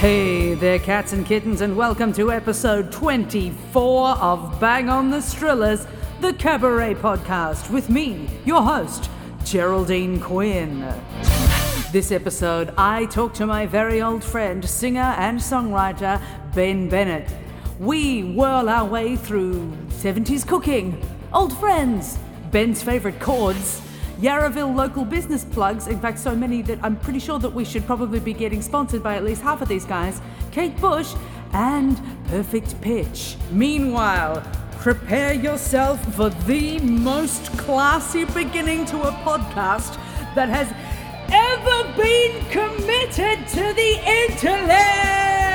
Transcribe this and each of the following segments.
Hey there, cats and kittens, and welcome to episode 24 of Bang on the Strillers, the cabaret podcast, with me, your host, Geraldine Quinn. This episode, I talk to my very old friend, singer and songwriter Benn Bennett. We whirl our way through 70s cooking, old friends, Benn's favourite chords, Yarraville local business plugs, in fact, so many that I'm pretty sure that we should probably be getting sponsored by at least half of these guys, Kate Bush, and Perfect Pitch. Meanwhile, prepare yourself for the most classy beginning to a podcast that has ever been committed to the intellect.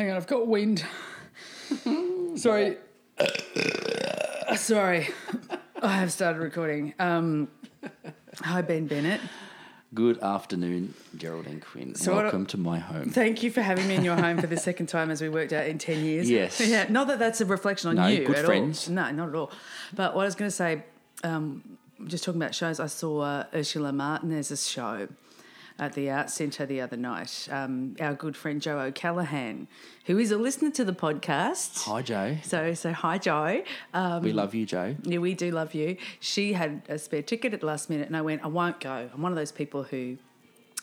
Hang on, I've got wind. Sorry. Sorry. I have started recording. Um, hi, Benn Bennett. Good afternoon, Geraldine Quinn. So Welcome to my home. Thank you for having me in your home for the second time as we worked out in 10 years. Yes. Yeah, not that that's a reflection on No, you good at friends. all. No, not at all. But what I was going to say, um, just talking about shows, I saw uh, Ursula Martinez's show at the Arts Centre the other night. Um, our good friend Joe O'Callaghan, who is a listener to the podcast. Hi, Joe. So, so hi, Joe. Um, we love you, Joe. yeah, we do love you. She had a spare ticket at the last minute, and I went, I won't go. I'm one of those people who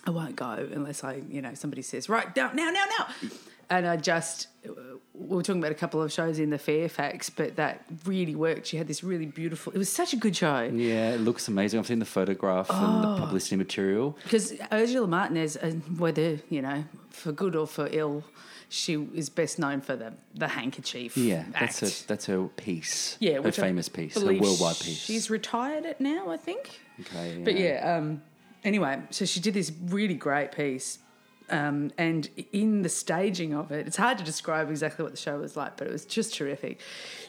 I won't go unless I, you know, somebody says, right, now, now, now, now. And I just, we were talking about a couple of shows in the Fairfax, but that really worked. She had this really beautiful, it was such a good show. Yeah, it looks amazing. I've seen the photograph and Oh. the publicity material. Because Ursula Martinez, uh, whether, you know, for good or for ill, she is best known for the, the handkerchief. Yeah, act. that's her, that's her piece. Yeah, her which I famous piece, her worldwide piece. She's retired it now, I think. okay, But yeah, um, anyway, so she did this really great piece. Um, and in the staging of it, it's hard to describe exactly what the show was like, but it was just terrific.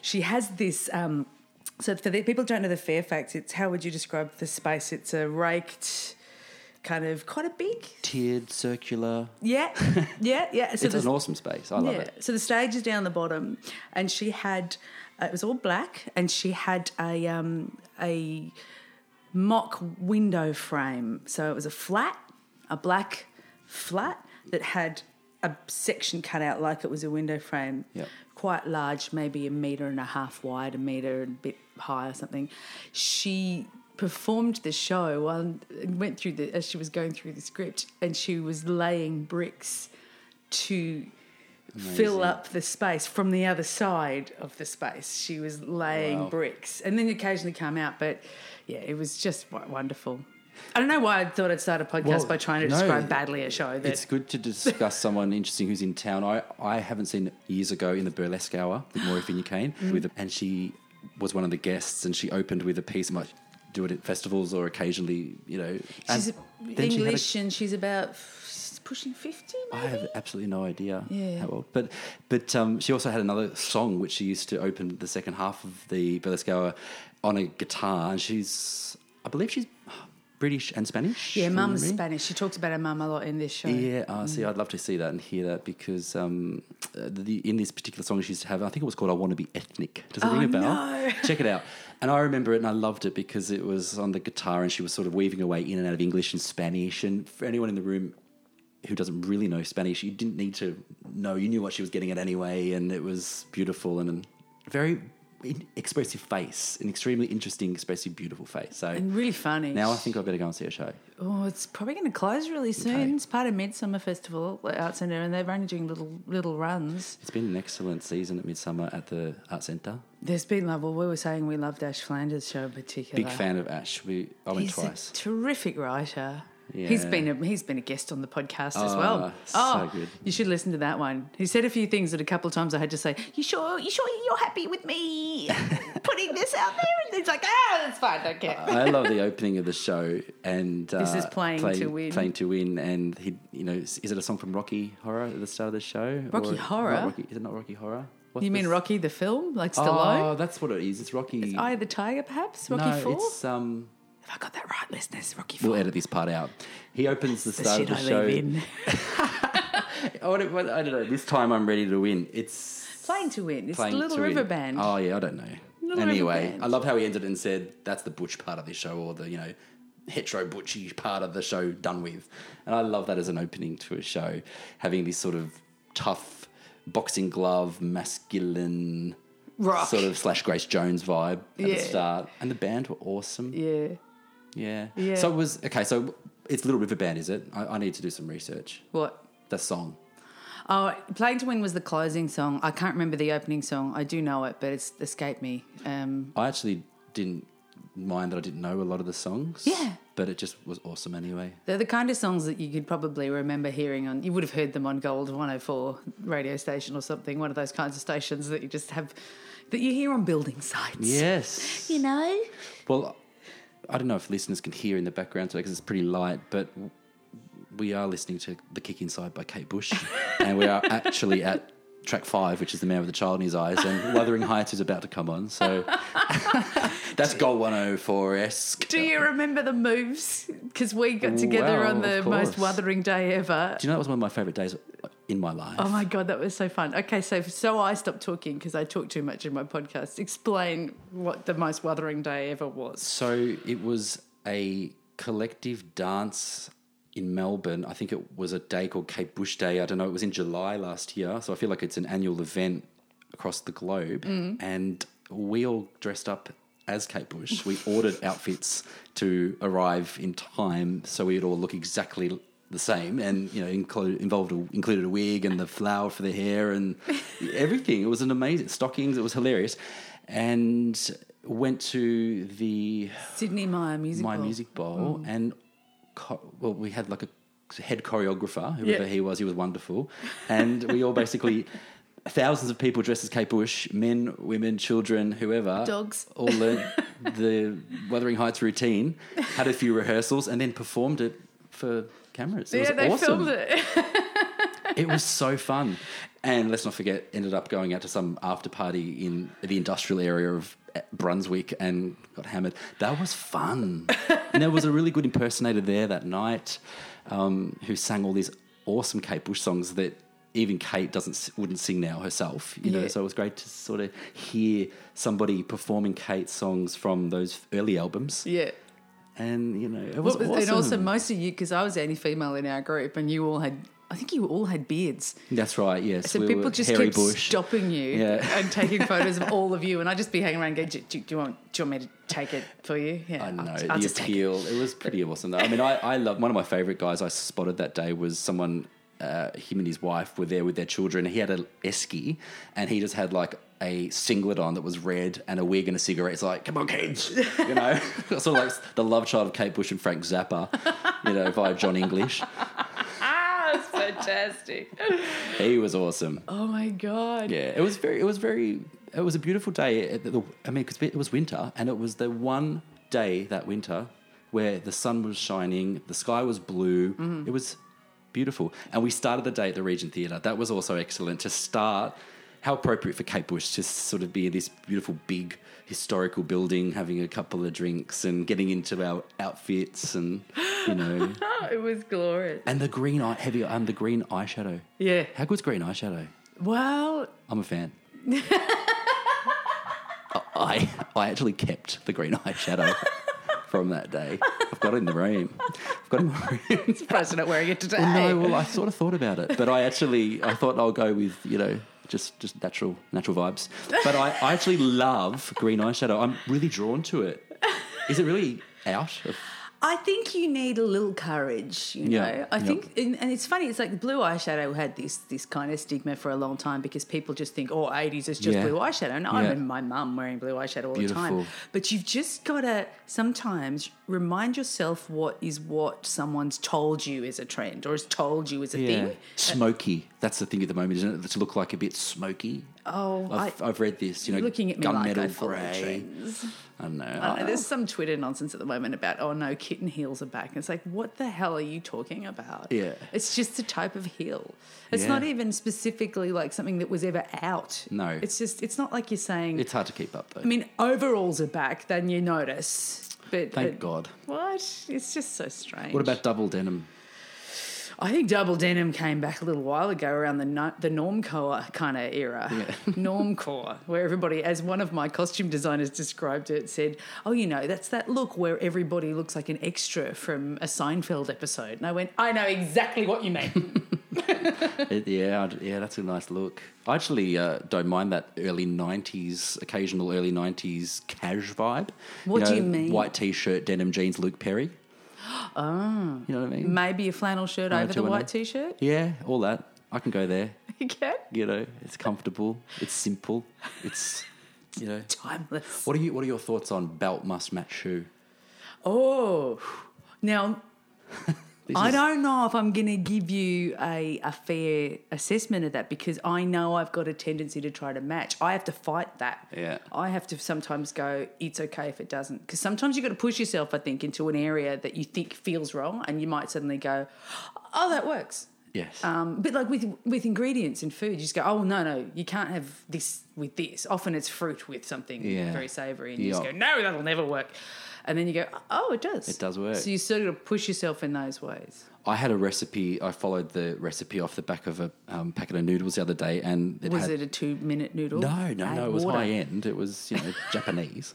She has this. Um, so for the people who don't know the Fairfax, it's how would you describe the space? It's a raked, kind of quite a big. tiered, circular. Yeah, yeah, yeah. So it's an awesome space. I love yeah. it. So the stage is down the bottom, and she had uh, it was all black, and she had a um, a mock window frame. So it was a flat, a black flat that had a section cut out like it was a window frame. Yep. Quite large, maybe a meter and a half wide, a meter and a bit high or something. She performed the show while went through the as she was going through the script, and she was laying bricks to fill up the space from the other side of the space. She was laying Wow. bricks and then occasionally come out, but yeah, it was just wonderful. I don't know why I thought I'd start a podcast Well, by trying to no, describe badly a show that It's good to discuss someone interesting who's in town. I, I haven't seen years ago in the burlesque hour with Moira Finucane, Mm. with and she was one of the guests, and she opened with a piece. Might do it at festivals or occasionally, you know. she's then she a- English and she's about pushing 50 I have absolutely no idea Yeah. how old. But but um, she also had another song which she used to open the second half of the burlesque hour on a guitar, and she's I believe she's British and Spanish. Yeah, mum's. Spanish. She talks about her mum a lot in this show. Yeah, uh, see, I'd love to see that and hear that because um, uh, the, in this particular song she used to have, I think it was called "I Want to Be Ethnic." Does it Oh, ring a bell? no. Check it out. And I remember it, and I loved it because it was on the guitar, and she was sort of weaving her way in and out of English and Spanish. And for anyone in the room who doesn't really know Spanish, you didn't need to know. You knew what she was getting at anyway, and it was beautiful and a very expressive face, an extremely interesting, expressive, beautiful face. So And really funny. now I think I better go and see a show. Oh, it's probably going to close really soon. Okay. It's part of Midsumma Festival at Arts Centre, and they're only doing little little runs. It's been an excellent season at Midsumma at the Art Centre. There's been love. Well, we were saying we loved Ash Flanders' show in particular. Big fan of Ash. We I went He's twice. a terrific writer. He's been a, he's been a guest on the podcast as Ah, well. so good. You should listen to that one. He said a few things that a couple of times I had to say. You sure? You sure you're happy with me putting this out there? And he's like, ah, that's fine. Don't care. I love the opening of the show and uh, This is Playing to Win. Playing to win, and he, you know, is it a song from Rocky Horror at the start of the show? Rocky Or- Horror? Rocky, is it not Rocky Horror? What's you mean the- Rocky the film, like Stallone? Oh, that's what it is. It's Rocky. Eye of the Tiger, perhaps? Rocky no, Four? it's um. Have I got that right, listeners? Rocky Four. We'll edit this part out. He opens the the start shit of I the show. in. I don't, I don't know. This time I'm ready to win. It's Playing to win. It's the Little to Win. River Band. Oh yeah, I don't know. Anyway, band. I love how he ended it and said, "That's the butch part of this show, or the you know hetero butchy part of the show done with." And I love that as an opening to a show, having this sort of tough boxing glove, masculine Rock. sort of slash Grace Jones vibe at Yeah. the start, and the band were awesome. Yeah. Yeah. Yeah. So it was okay. So it's Little River Band, is it? I, I need to do some research. What? The song. Oh, Playing to Win was the closing song. I can't remember the opening song. I do know it, but it's escaped me. Um, I actually didn't mind that I didn't know a lot of the songs. Yeah. But it just was awesome anyway. they're the kind of songs that you could probably remember hearing on. You would have heard them on Gold 104 radio station or something. One of those kinds of stations that you just have that you hear on building sites. Yes. You know. Well, I don't know if listeners can hear in the background today because it's pretty light, but we are listening to The Kick Inside by Kate Bush, and we are actually at track five, which is The Man with the Child in His Eyes, and Wuthering Heights is about to come on. So that's Gold 104 esque. Do you remember the moves? Because we got together Wow, on the most wuthering day ever. Do you know that was one of my favourite days in my life? Oh my god, that was so fun. Okay, so so I stopped talking because I talk too much in my podcast. Explain what the most wuthering day ever was. So it was a collective dance in Melbourne. I think it was a day called Kate Bush Day. I don't know. It was in July last year. So I feel like it's an annual event across the globe. Mm. And we all dressed up as Kate Bush. We ordered outfits to arrive in time so we'd all look exactly the same and you know include, involved a, included a wig and the flower for the hair and everything it was an amazing stockings it was hilarious and went to the Sidney Myer Music my Bowl. music bowl mm. and cho- well we had like a head choreographer whoever Yeah. he was he was wonderful and we all basically thousands of people dressed as Kate Bush men women children whoever Dogs. all learned the Wuthering Heights routine had a few rehearsals and then performed it for cameras it Yeah, was they awesome filmed it. it was so fun. And let's not forget, ended up going out to some after party in the industrial area of Brunswick and got hammered. That was fun. and there was a really good impersonator there that night um, who sang all these awesome Kate Bush songs that even Kate doesn't wouldn't sing now herself. You know, Yeah. so it was great to sort of hear somebody performing Kate's songs from those early albums. yeah. And you know, it was was- awesome. And also, most of you, because I was the only female in our group, and you all had, I think you all had beards. That's right. Yes, So we people just kept Bush. stopping you Yeah. and taking photos of all of you, and I'd just be hanging around going, do, do, do, you want, do you want me to take it for you? Yeah, I know I'll, I'll the just take it. It. was pretty awesome. Though. I mean, I, I love one of my favorite guys I spotted that day was someone. Uh, him and his wife were there with their children. He had a esky, and he just had like a singlet on that was red and a wig and a cigarette. It's like, come on, kids, you know, sort of like the love child of Kate Bush and Frank Zappa, you know, via Jon English. Ah, it's fantastic. He was awesome. oh my God. Yeah, it was very. It was very. It was a beautiful day. I mean, because it was winter, and it was the one day that winter where the sun was shining, the sky was blue. It was beautiful, and we started the day at the Regent Theatre. That was also excellent to start. How appropriate for Kate Bush to sort of be in this beautiful, big historical building, having a couple of drinks and getting into our outfits, and you know, Oh, it was glorious. and the green eye, heavy, um, the green eyeshadow. Yeah. How good's green eyeshadow? Well, I'm a fan. I I actually kept the green eyeshadow from that day. I've got it in the room. I've got it in my room. surprised you're not wearing it today. Well, no, well, I sort of thought about it, but I actually I thought I'll go with you know just just natural natural vibes. But I, I actually love green eyeshadow. I'm really drawn to it. Is it really out? Of, I think you need a little courage, you Yeah, know. I think, and, it's funny. It's like blue eyeshadow had this this kind of stigma for a long time because people just think, "Oh, eighties is just Yeah. blue eyeshadow." And I Yeah. remember my mum wearing blue eyeshadow all the time. But you've just got to sometimes remind yourself what is what someone's told you is a trend or has told you is a thing. smoky. That's the thing at the moment, isn't it? To look like a bit smoky. Oh, I've, I, I've read this. You know, looking at me like gunmetal I follow grey. trends. I don't know. I don't know, there's some Twitter nonsense at the moment about, oh no, kitten heels are back. It's like, what the hell are you talking about? Yeah. It's just a type of heel. It's Yeah. not even specifically like something that was ever out. No. It's just, it's not like you're saying, It's hard to keep up though. I mean, overalls are back, then you notice. But Thank but God. What? It's just so strange. What about double denim? I think double denim came back a little while ago around the no- the normcore kind of era. normcore, where everybody, as one of my costume designers described it, said, "Oh, you know, that's that look where everybody looks like an extra from a Seinfeld episode." And I went, "I know exactly what you mean." Yeah, yeah, that's a nice look. I actually uh, don't mind that early '90s, occasional early '90s cash vibe. What do you mean? White t-shirt, denim jeans, Luke Perry. Oh, you know what I mean? Maybe a flannel shirt over the white t-shirt. Yeah, all that. I can go there. You can. You know, it's comfortable. It's simple. It's you know. Timeless. What are you? What are your thoughts on belt must match shoe? Oh, now This I is- don't know if I'm going to give you a, a fair assessment of that because I know I've got a tendency to try to match. I have to fight that. Yeah. I have to sometimes go, it's okay if it doesn't. Because sometimes you've got to push yourself, I think, into an area that you think feels wrong and you might suddenly go, oh, that works. Yes. Um, but like with with ingredients in food, you just go, oh no no, you can't have this with this. Often it's fruit with something Yeah. very savoury, and you just go, no, that'll never work. And then you go, oh, it does. It does work. So you sort of push yourself in those ways. I had a recipe. I followed the recipe off the back of a um, packet of noodles the other day, and it Was had, it a two minute noodle? No, no, no. It was water. high end. It was you know Japanese,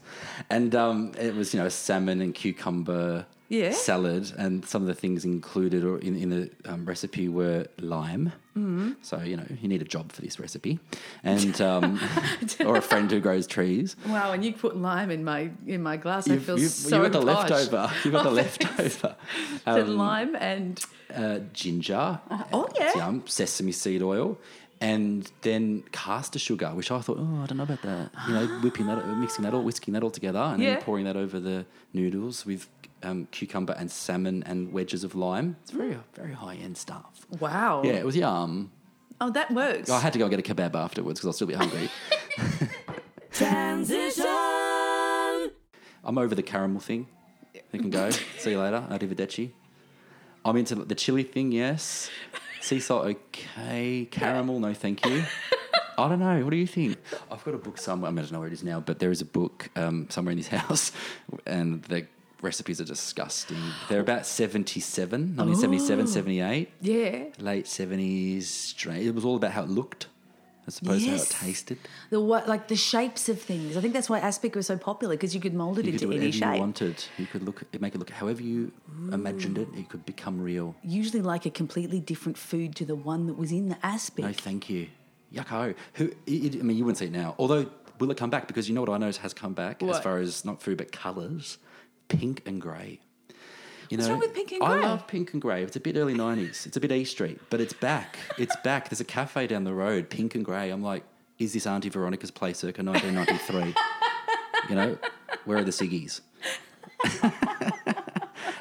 and um, it was you know salmon and cucumber Yeah. salad, and some of the things included or in, in the um, recipe were lime. Mm-hmm. So you know you need a job for this recipe, and um, or a friend who grows trees. Wow, and you put lime in my in my glass. I You've, feel you've, so you've got the posh. leftover. You've got the leftover. The Um, lime and uh, ginger. oh, yeah. yum, sesame seed oil, and then caster sugar, which I thought, oh, I don't know about that. You know, whipping that, mixing that all, whisking that all together, and Yeah. then pouring that over the noodles with um, cucumber and salmon and wedges of lime. It's very, very high end stuff. wow. Yeah, it was yum. Oh, that works. I had to go and get a kebab afterwards because I was still a bit hungry. Transition. I'm over the caramel thing. You can go. See you later. Arrivederci. I'm into the chili thing, yes. Sea salt, okay. Caramel, no thank you. I don't know. What do you think? I've got a book somewhere. I, mean, I don't know where it is now, but there is a book um, somewhere in this house, and the recipes are disgusting. They're about 77, 1977, 78, Yeah. late 70s. Strange. It was all about how it looked as opposed Yes. to how it tasted. The what, like the shapes of things. I think that's why aspic was so popular because you could mold it You could into any whatever you wanted. You could look, make it look however you imagined it. It could become real. Usually, like a completely different food to the one that was in the aspic. No, thank you. Yucko. Who? It, I mean, you wouldn't see it now. Although, will it come back? Because you know what I know has come back as far as not food but colours, pink and grey. You What's know, wrong with pink and grey? I love pink and grey. It's a bit early nineties. It's a bit E Street, but it's back. It's back. There's a cafe down the road, pink and grey. I'm like, is this Auntie Veronica's place circa 1993? you know, where are the ciggies?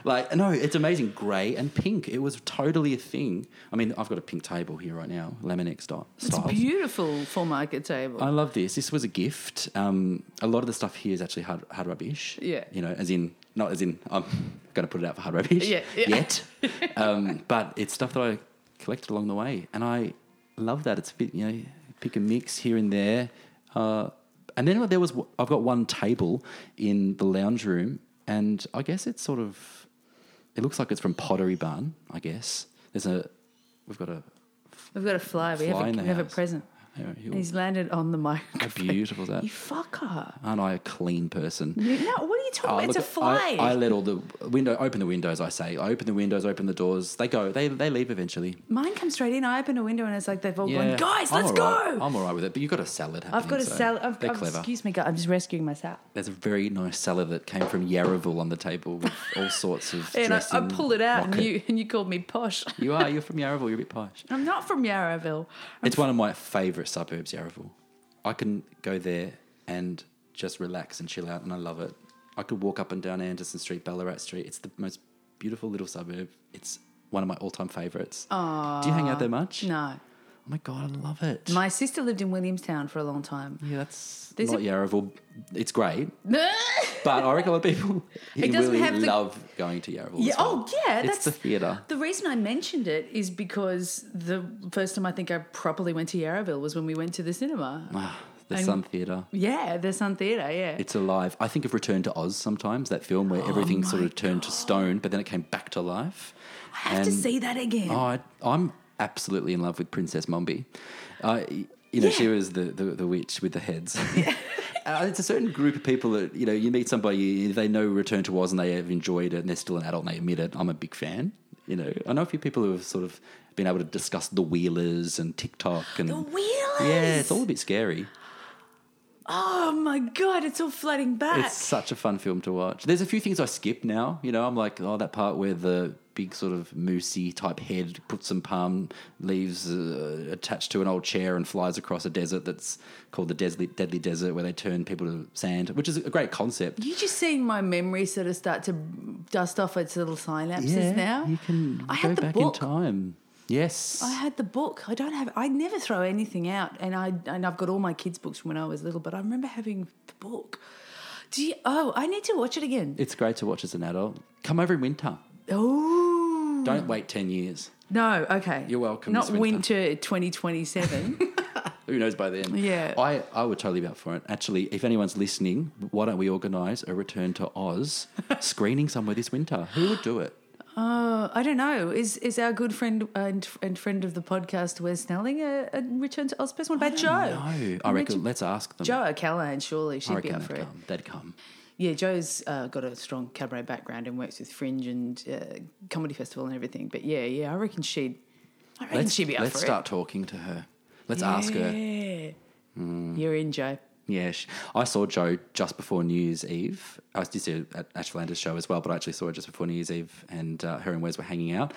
like, no, it's amazing. Grey and pink. It was totally a thing. I mean, I've got a pink table here right now, Laminex style. It's a beautiful full market table. I love this. This was a gift. Um, a lot of the stuff here is actually hard, hard rubbish. Yeah. You know, as in, not as in, I'm going to put it out for hard rubbish Yeah, yeah. yet. um, but it's stuff that I collected along the way. And I love that. It's a bit, you know, pick and mix here and there. Uh, and then there was, I've got one table in the lounge room, and I guess it's sort of, it looks like it's from Pottery Barn, I guess. There's a, we've got a We've got a fly. We fly have, in a, we have a present. He's landed on the how microphone. beautiful is that? You fucker. Aren't I a clean person? You- No, what are Oh? It's a fly. I, I let all the window open the windows. I say I open the windows, open the doors. They go. They they leave eventually. Mine comes straight in. I open a window and it's like they've all gone, guys, I'm let's right. go. I'm all right with it. But you've got a salad. I've got a so salad. I've, They're I've- clever. excuse me, guys. I'm just rescuing myself. There's a very nice salad that came from Yarraville on the table with all sorts of. And I, I dressing, pulled it out and you and you called me posh. You are. You're from Yarraville. You're a bit posh. I'm not from Yarraville. I'm It's one of my favourite suburbs, Yarraville. I can go there and just relax and chill out, and I love it. I could walk up and down Anderson Street, Ballarat Street. It's the most beautiful little suburb. It's one of my all-time favourites. Do you hang out there much? No. Oh my god, I love it. My sister lived in Williamstown for a long time. yeah, that's There's not a- Yarraville. It's great, but I reckon a lot of people It doesn't really have the- love going to Yarraville. Yeah, well. oh yeah, it's that's the theatre. The reason I mentioned it is because the first time I think I properly went to Yarraville was when we went to the cinema. Ah. The And- Sun Theatre. Yeah, the Sun Theatre. Yeah. It's alive. I think of Return to Oz sometimes, that film where everything sort Oh of turned to stone, but then it came back to life. I have to see that again. Oh, I, I'm absolutely in love with Princess Mombi. I, you know, she was the, the, the witch with the heads. Uh, it's a certain group of people that, you know, you meet somebody, they know Return to Oz and they have enjoyed it and they're still an adult and they admit it. I'm a big fan. You know, I know a few people who have sort of been able to discuss the Wheelers and Tik-Tok and the Wheelers. yeah, it's all a bit scary. Oh my god, it's all flooding back. It's such a fun film to watch. There's a few things I skip now. You know, I'm like, oh, that part where the big sort of moosey type head puts some palm leaves uh, attached to an old chair and flies across a desert that's called the Deadly, Deadly Desert, where they turn people to sand, which is a great concept. You're just seeing my memory sort of start to dust off its little synapses now. you can I go had the back book. in time. Yes. I had the book. I don't have. I never throw anything out, and I and I've got all my kids' books from when I was little. But I remember having the book. Do you? Oh, I need to watch it again. it's great to watch as an adult. Come over in winter. Oh Don't wait 10 years. no. Okay, You're welcome Not winter. winter twenty twenty seven. Who knows by then? Yeah. I, I would totally be up for it. Actually, if anyone's listening, why don't we organise a return to Oz screening somewhere this winter? Who would do it? Uh, I don't know. Is is our good friend and, and friend of the podcast, Wes Snelling, a, a return to Oz person? What about Joe? No, I reckon. Let's ask them. Joe O'Callaghan, surely she'd be up they'd for it. come. They'd come. Yeah, Joe's uh, got a strong cabaret background and works with Fringe and uh, comedy festival and everything. But yeah, yeah, I reckon she'd. I reckon Let's, she'd be up there. let's for start talking to her. Let's ask her. Yeah. You're in, Joe. Yeah, sh I saw Joe just before New Year's Eve. I was just at Ash Flanders show as well, but I actually saw her just before New Year's Eve, and uh, her and Wes were hanging out.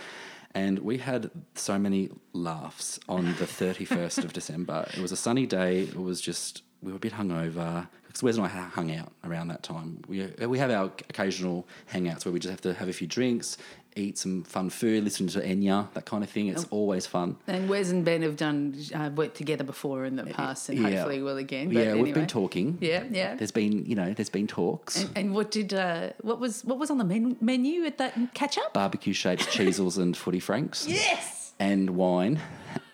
And we had so many laughs on the 31st of December. It was a sunny day. It was just, we were a bit hungover. Because Wes and I hung out around that time. We, we have our occasional hangouts where we just have to have a few drinks, eat some fun food, listen to Enya, that kind of thing. It's always fun. And Wes and Benn have done uh, worked together before in the past, and Yeah. hopefully will again. Yeah, anyway. we've been talking. Yeah, yeah. There's been, you know, there's been talks. And, and what did uh, what was what was on the men- menu at that catch up? barbecue shaped Cheezels and footy franks Yes. and wine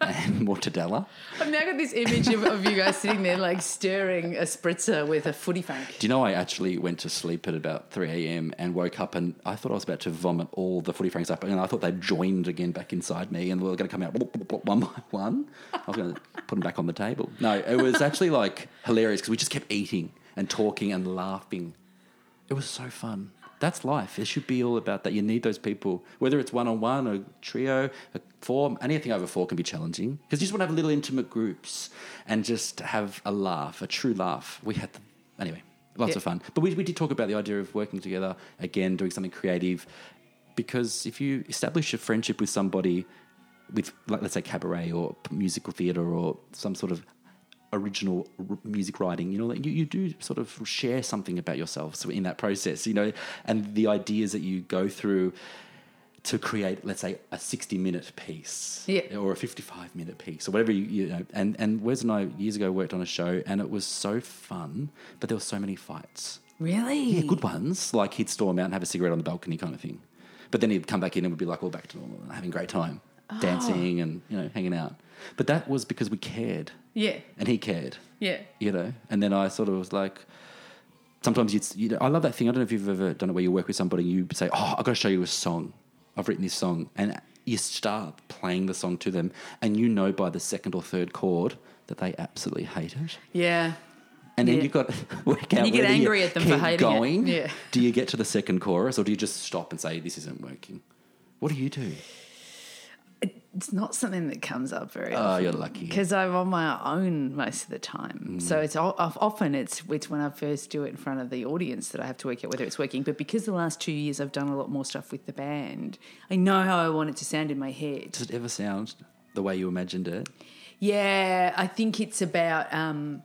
and mortadella. I've now got this image of, of you guys sitting there like stirring a spritzer with a footy frank. Do you know I actually went to sleep at about 3 a.m. and woke up and I thought I was about to vomit all the footy franks up and I thought they'd joined again back inside me and we were going to come out one by one. I was going to put them back on the table. No, it was actually like hilarious because we just kept eating and talking and laughing. It was so fun. That's life. It should be all about that. You need those people, whether it's one on one, a trio, a four, anything over four can be challenging because you just want to have little intimate groups and just have a laugh, a true laugh. We had, the, anyway, lots Yeah. of fun. But we, we did talk about the idea of working together again, doing something creative because if you establish a friendship with somebody with, like, let's say, cabaret or musical theatre or some sort of original r- music writing, you know, like you, you do sort of share something about yourself so in that process, you know, and the ideas that you go through to create, let's say, a 60 minute piece Yeah. or a 55 minute piece or whatever you, you know. And, and Wes and I years ago worked on a show and it was so fun, but there were so many fights. Really? Yeah, good ones. Like he'd storm out and have a cigarette on the balcony kind of thing. But then he'd come back in and would be like, all back to normal, having a great time, Oh. dancing and, you know, hanging out. But that was because we cared Yeah. and he cared, Yeah. you know. And then I sort of was like, sometimes you'd, you know, I love that thing. I don't know if you've ever done it where you work with somebody and you say, oh, I've got to show you a song. I've written this song. And you start playing the song to them and you know by the second or third chord that they absolutely hate it. Yeah. And then Yeah. you've got to work out you get whether angry at them for keep hating it. going. Yeah. Do you get to the second chorus or do you just stop and say, this isn't working? What do you do? It's not something that comes up very often. Oh, you're lucky. Because I'm on my own most of the time. So Mm. it's often it's it's when I first do it in front of the audience that I have to work out whether it's working. But because the last two years I've done a lot more stuff with the band, I know how I want it to sound in my head. Does it ever sound the way you imagined it? Yeah, I think it's about um,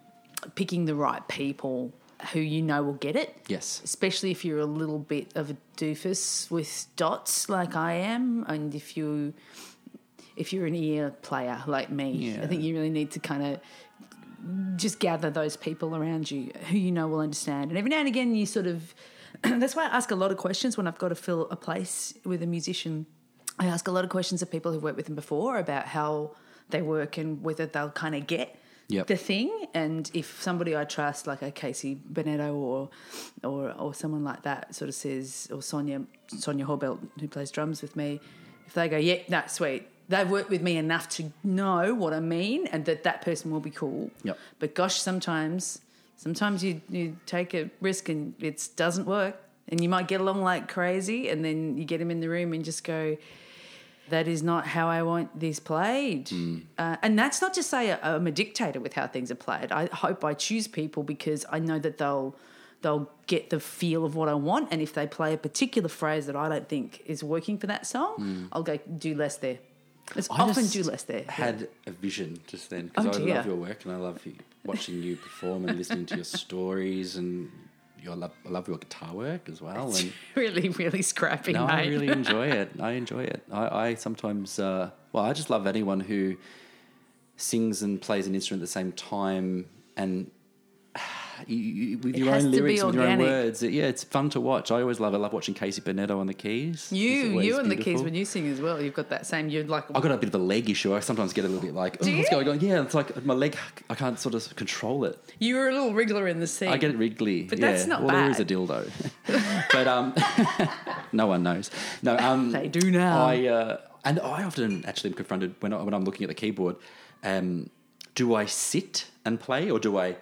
picking the right people who you know will get it. Yes. Especially if you're a little bit of a doofus with dots like I am, and if you if you're an ear player like me, Yeah. I think you really need to kind of just gather those people around you who you know will understand. And every now and again, you sort of that's why I ask a lot of questions when I've got to fill a place with a musician. I ask a lot of questions of people who've worked with them before about how they work and whether they'll kind of get Yep. the thing. And if somebody I trust, like a Casey Bennetto or or or someone like that, sort of says, or Sonia Sonia Horbelt who plays drums with me, if they go, yeah, that's sweet. They've worked with me enough to know what I mean, and that that person will be cool. Yep. But gosh, sometimes, sometimes you you take a risk and it doesn't work, and you might get along like crazy, and then you get him in the room and just go, that is not how I want this played. Uh, and that's not to say I'm a dictator with how things are played. I hope I choose people because I know that they'll they'll get the feel of what I want. And if they play a particular phrase that I don't think is working for that song, I'll go do less there. It's I often do less there. Had a vision just then because Oh, I dear. love your work and I love you, watching you perform and listening to your stories and your love, I love your guitar work as well. And really, really scrappy, no, mate. I really enjoy it. I enjoy it. I, I sometimes, uh, well, I just love anyone who sings and plays an instrument at the same time and. You, you, with It your own lyrics, with your own words, It- yeah, it's fun to watch. I always love. I love watching Casey Bennetto on the keys. You, you and the keys when you sing as well. You've got that same. You're like I've got a bit of a leg issue. I sometimes get a little bit like, oh, what's going on? Yeah, it's like my leg, I can't sort of control it. you were a little wriggler in the scene. I get it wriggly. But yeah. that's not well, there is a bad. dildo. but um, no one knows. No, um, They do now. I uh, and I often actually am confronted when I, when I'm looking at the keyboard. Um, do I sit and play, or do I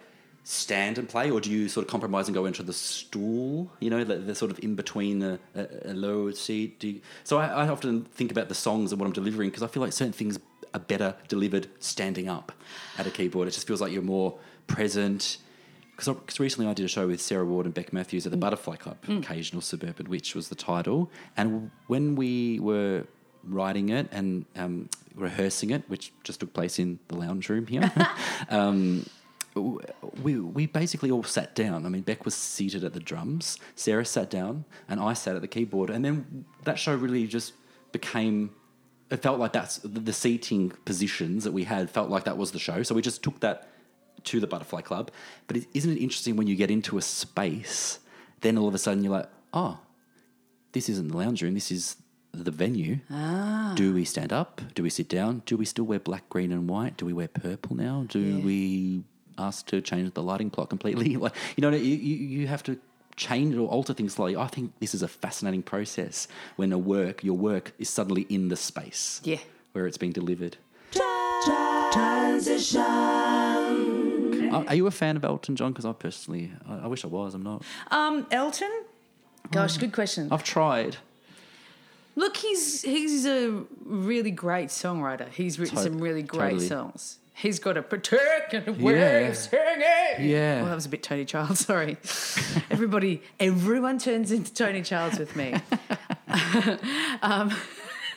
stand and play, or do you sort of compromise and go into the stool? You know, the, the sort of in between a, a, a low seat. Do you, so I, I often think about the songs and what I'm delivering because I feel like certain things are better delivered standing up at a keyboard. It just feels like you're more present. Because recently I did a show with Sarah Ward and Bec Matthews at the Butterfly Club, Occasional Suburban Witch was the title. And when we were writing it and um, rehearsing it, which just took place in the lounge room here, um, we, we basically all sat down. I mean, Bec was seated at the drums, Sarah sat down, and I sat at the keyboard. And then that show really just became it felt like that's the seating positions that we had felt like that was the show. So we just took that to the Butterfly Club. But is isn't it interesting when you get into a space, then all of a sudden you're like, oh, this isn't the lounge room. This is the venue. Ah. Do we stand up? Do we sit down? Do we still wear black, green, and white? Do we wear purple now? Do Yeah. we ask to change the lighting plot completely? Like you know, you, you have to change or alter things slightly. I think this is a fascinating process when a work, your work, is suddenly in the space Yeah. where it's being delivered. Are are you a fan of Elton John? Because I personally, I, I wish I was. I'm not. Um, Elton. Gosh, good question. I've tried. Look, he's he's a really great songwriter. He's written some really great totally. songs. He's got a protect and a Yeah. way of singing. Yeah. Well, that was a bit Toni Child. Sorry. Everybody, everyone turns into Toni Childs with me. um,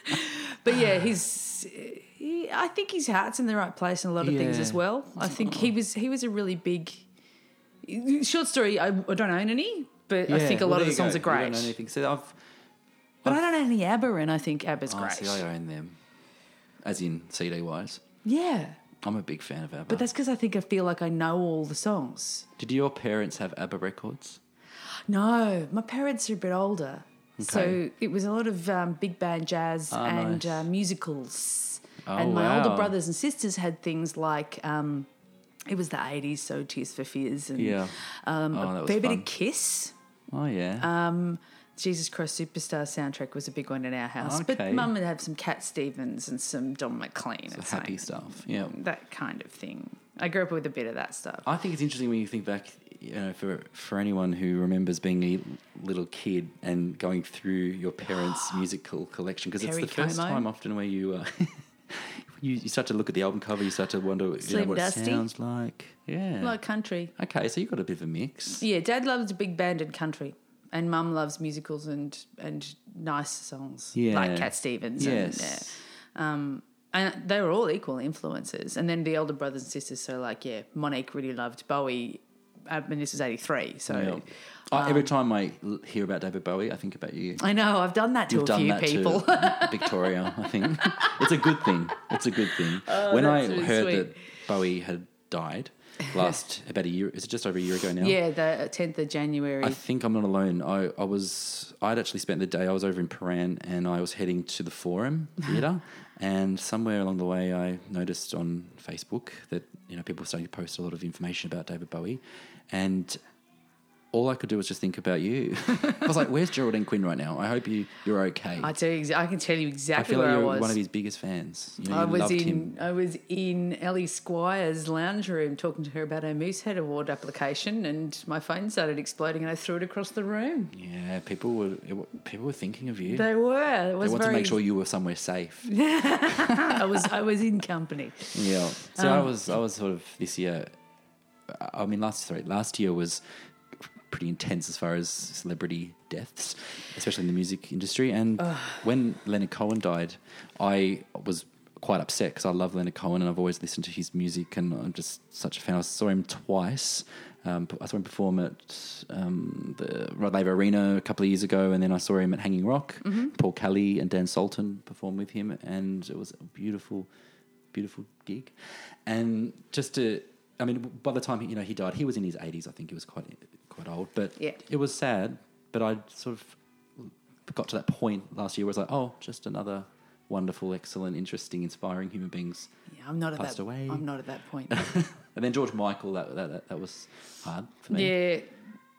but yeah, he's. He, I think his heart's in the right place in a lot of things as well. I think he was he was a really big. Short story. I, I don't own any, but I think a well, lot of the songs go. are great. You don't own anything. So I've. But I don't own any ABBA, and I think ABBA's Oh, great. see, I own them, as in CD wise. Yeah. I'm a big fan of ABBA. But that's because I think I feel like I know all the songs. Did your parents have ABBA records? No, my parents are a bit older. So it was a lot of um, big band jazz Ah, and nice. uh, musicals. Oh, and my older brothers and sisters had things like um, it was the 80s, so Tears for Fears and Yeah. um, Oh, a fair bit of Kiss. Oh yeah. Um, Jesus Christ Superstar soundtrack was a big one in our house. But mum would have some Cat Stevens and some Don McLean. So happy stuff. Yeah. That kind of thing. I grew up with a bit of that stuff. I think it's interesting when you think back, you know, for for anyone who remembers being a little kid and going through your parents' musical collection, because it's the first Como. time often where you, uh, you you start to look at the album cover, you start to wonder you know, what Dusty. it sounds like. Yeah. Like country. okay, so you've got a bit of a mix. Yeah, Dad loves big band and country, and Mum loves musicals and and nice songs Yeah. like Cat Stevens. Yes. And, yeah. um, and they were all equal influences. And then the older brothers and sisters. So like, yeah, Monique really loved Bowie. I mean, this was eighty three. So Yeah. Oh, every time I hear about David Bowie, I think about you. I know I've done that to You've a few people. to Victoria, I think. it's a good thing. It's a good thing. when I Oh, really heard sweet. that Bowie had died last about a year. Is it just over a year ago now? Yeah, the 10th of January. I think I'm not alone. I, I was I'd actually spent the day I was over in Prahran and I was heading to the Forum Theatre and somewhere along the way I noticed on Facebook that you know people were starting to post a lot of information about David Bowie and all I could do was just think about you. I was like, "Where's Geraldine Quinn right now? I hope you you're okay." I tell you, I can tell you exactly I feel like where I you're was. one of his biggest fans. You know, I was loved in him. I was in Ellie Squire's lounge room talking to her about her Moosehead Award application, and my phone started exploding, and I threw it across the room. Yeah, people were it- people were thinking of you. They were. It They wanted very. to make sure you were somewhere safe. I was. I was in company. Yeah. So Um, I was I was sort of this year. I mean, last sorry, last year was pretty intense as far as celebrity deaths, especially in the music industry. And when Leonard Cohen died, I was quite upset because I love Leonard Cohen and I've always listened to his music and I'm just such a fan. I saw him twice. Um, I saw him perform at um, the Rod Laver Arena a couple of years ago, and then I saw him at Hanging Rock. Paul Kelly and Dan Sultan performed with him, and it was a beautiful, beautiful gig. And just to, I mean, by the time he, you know he died, he was in his eighties. I think he was quite quite old, but Yeah. it was sad. But I sort of got to that point last year where I was like, oh, just another wonderful, excellent, interesting, inspiring human beings. Yeah, I'm not at Passed that. away. I'm not at that point. And then George Michael, that that, that, that was hard for me. yeah.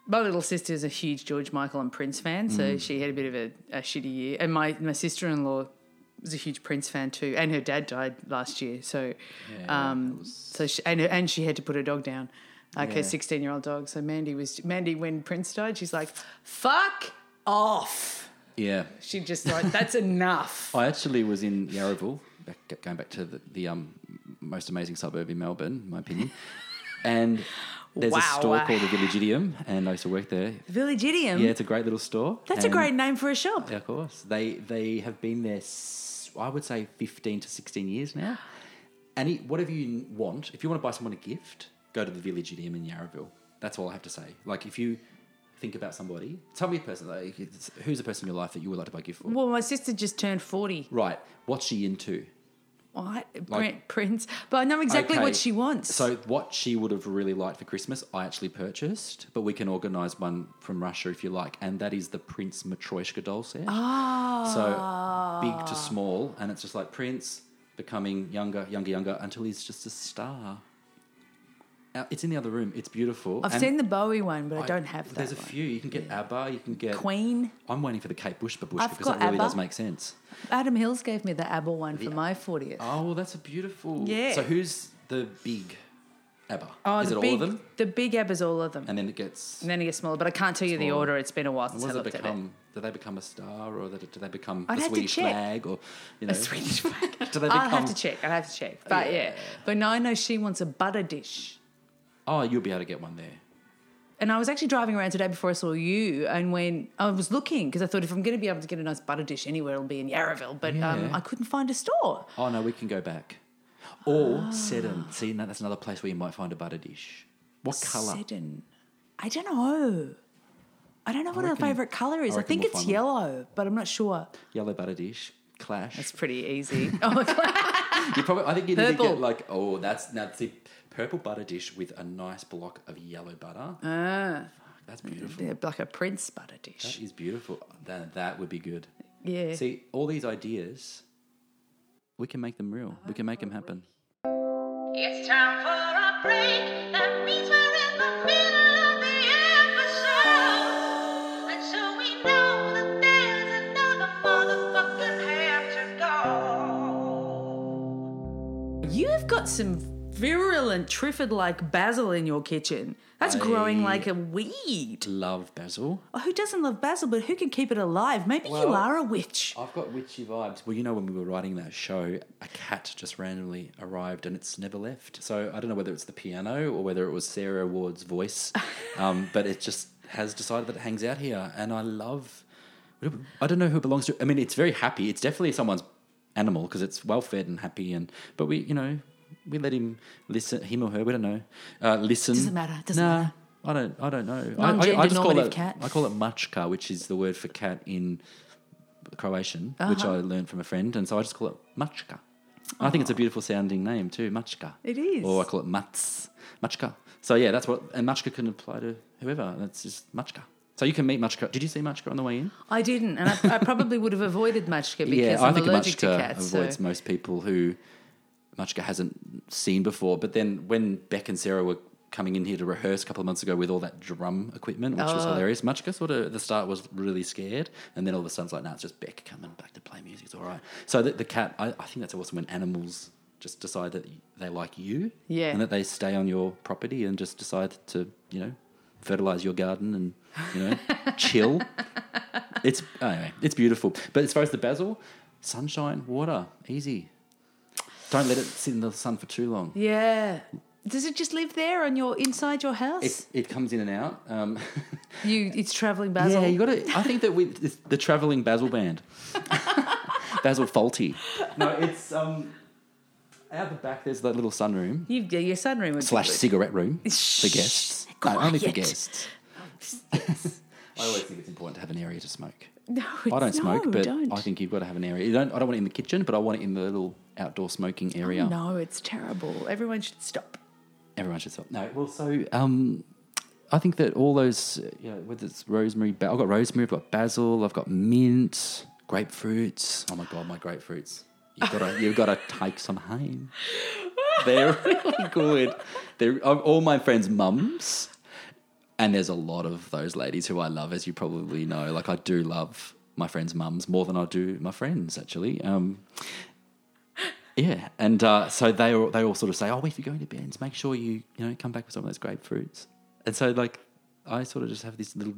My little sister is a huge George Michael and Prince fan, so Mm. she had a bit of a, a shitty year. And my, my sister in law was a huge Prince fan too, and her dad died last year. So, Yeah, um, was- so she, and and she had to put her dog down, like Yeah. her sixteen year old dog. So Mandy was Mandy when Prince died. She's like, "Fuck off." Yeah. She just like that's enough. I actually was in Yarraville, back, going back to the, the um, most amazing suburb in Melbourne, in my opinion. And there's a Wow. store called the Village Idiom, and I used to work there. Village Idiom. Yeah, it's a great little store. that's a great name for a shop. Yeah, of course. They they have been there. I would say fifteen to sixteen years now. And whatever you want, if you want to buy someone a gift, go to the Village Idiom in Yarraville. That's all I have to say. Like if you think about somebody, tell me a person. Like, it's- who's a person in your life that you would like to buy a gift for? Well, my sister just turned forty. Right. What's she into? What? Like- Prince. But I know exactly Okay, what she wants. So what she would have really liked for Christmas, I actually purchased, but we can organise one from Russia if you like, and that is the Prince Matryoshka doll set. ah. So big to small, and it's just like Prince becoming younger, younger, younger until he's just a star. Uh, It's in the other room. It's beautiful. I've And seen the Bowie one, but I, don't have that. There's a one. few. You can get ABBA. You can get Queen. I'm waiting for the Kate Bush babushka I've because that really ABBA. does make sense. Adam Hills gave me the ABBA one for my 40th. Oh, well, that's a beautiful. Yeah. So who's the big ABBA? Oh, is it big, all of them? The big ABBA's all of them. And then it gets. And then it gets smaller, but I can't tell you the order. It's been a while since I looked at it. become? Do they become a star, or do they become I'd a Swedish flag, or you know? A Swedish flag. Do they become? I'll have to check. I'll have to check. But yeah. Yeah. But no, I know she wants a butter dish. Oh, you'll be able to get one there. And I was actually driving around today before I saw you, and when I was looking, because I thought if I'm going to be able to get a nice butter dish anywhere, it'll be in Yarraville, but um, I couldn't find a store. Oh no, we can go back. Or. Seddon. See, no, that's another place where you might find a butter dish. What colour? Seddon. I don't know. I don't know what her reckon- favourite colour is. I I, reckon think we'll it's find one. yellow, but I'm not sure. Yellow butter dish. Clash. That's pretty easy. oh, you probably. I think you need to Purple. get like. Oh, that's now see, purple butter dish with a nice block of yellow butter. ah, That's beautiful. yeah, like a Prince butter dish. That is beautiful. That that would be good. Yeah. See, all these ideas, we can make them real. We can make them happen. It's time for a break. That means we're in the middle of the episode. And so we know that there's another motherfucking half to go. You've got some virulent Triffid like basil in your kitchen. That's growing like a weed. Love basil. Oh, who doesn't love basil, but who can keep it alive? Maybe you are a witch. I've got witchy vibes. Well, you know, when we were writing that show, a cat just randomly arrived and it's never left. So I don't know whether it's the piano or whether it was Sarah Ward's voice, um, but it just has decided that it hangs out here. And I love, I don't know who it belongs to. I mean, it's very happy. It's definitely someone's animal because it's well fed and happy. And But we, you know, we let him listen, him or her, we don't know, uh, listen. Doesn't matter, doesn't nah, matter. I don't. I don't know. I- I, I just call it. cat. I call it mačka, which is the word for cat in Croatian, which Uh-huh. I learned from a friend, and so I just call it mačka. I think it's a beautiful sounding name too, Machka. It is. Or I call it Mats. Machka. So yeah, that's what, and Machka can apply to whoever. That's just Machka. So you can meet Machka. Did you see Machka on the way in? I didn't, and I, I probably would have avoided Machka because yeah, I'm I think allergic to Machka cats. avoids so. most people who Machka hasn't seen before. But then when Bec and Sarah were coming in here to rehearse a couple of months ago with all that drum equipment, which was Oh. hilarious, Machka sort of at the start was really scared, and then all of a sudden it's like, nah, it's just Bec coming back to play music. It's all right. So the, the cat, I, I think that's awesome when animals just decide that they like you, Yeah. and that they stay on your property and just decide to, you know, fertilize your garden and you know chill. It's anyway, it's beautiful. But as far as the basil, sunshine, water, easy. Don't let it sit in the sun for too long. Yeah. Does it just live there on your inside your house? It, it comes in and out. Um, you, it's traveling basil. yeah, you got to. I think that with it's the traveling basil band, Basil Fawlty. No, it's um, out the back. There's that little sunroom You, yeah, your sunroom would slash be good. cigarette room for Shh, guests. No, only for quiet. guests. I always think it's important to have an area to smoke. No, I don't smoke, no, but don't. I think you've got to have an area. You don't, I don't want it in the kitchen, but I want it in the little outdoor smoking area. No, it's terrible. Everyone should stop. Everyone should stop. No, well, so um, I think that all those, you know, whether it's rosemary, I've got rosemary, I've got basil, I've got mint, grapefruits. Oh my god, my grapefruits! You've got to, you've got to take some home. They're really good. They're all my friends' mums, and there's a lot of those ladies who I love, as you probably know. Like I do love my friends' mums more than I do my friends, actually. Um, yeah, and uh, so they all, they all sort of say, "Oh, if you're going to Benn's, make sure you you know come back with some of those grapefruits." And so like I sort of just have this little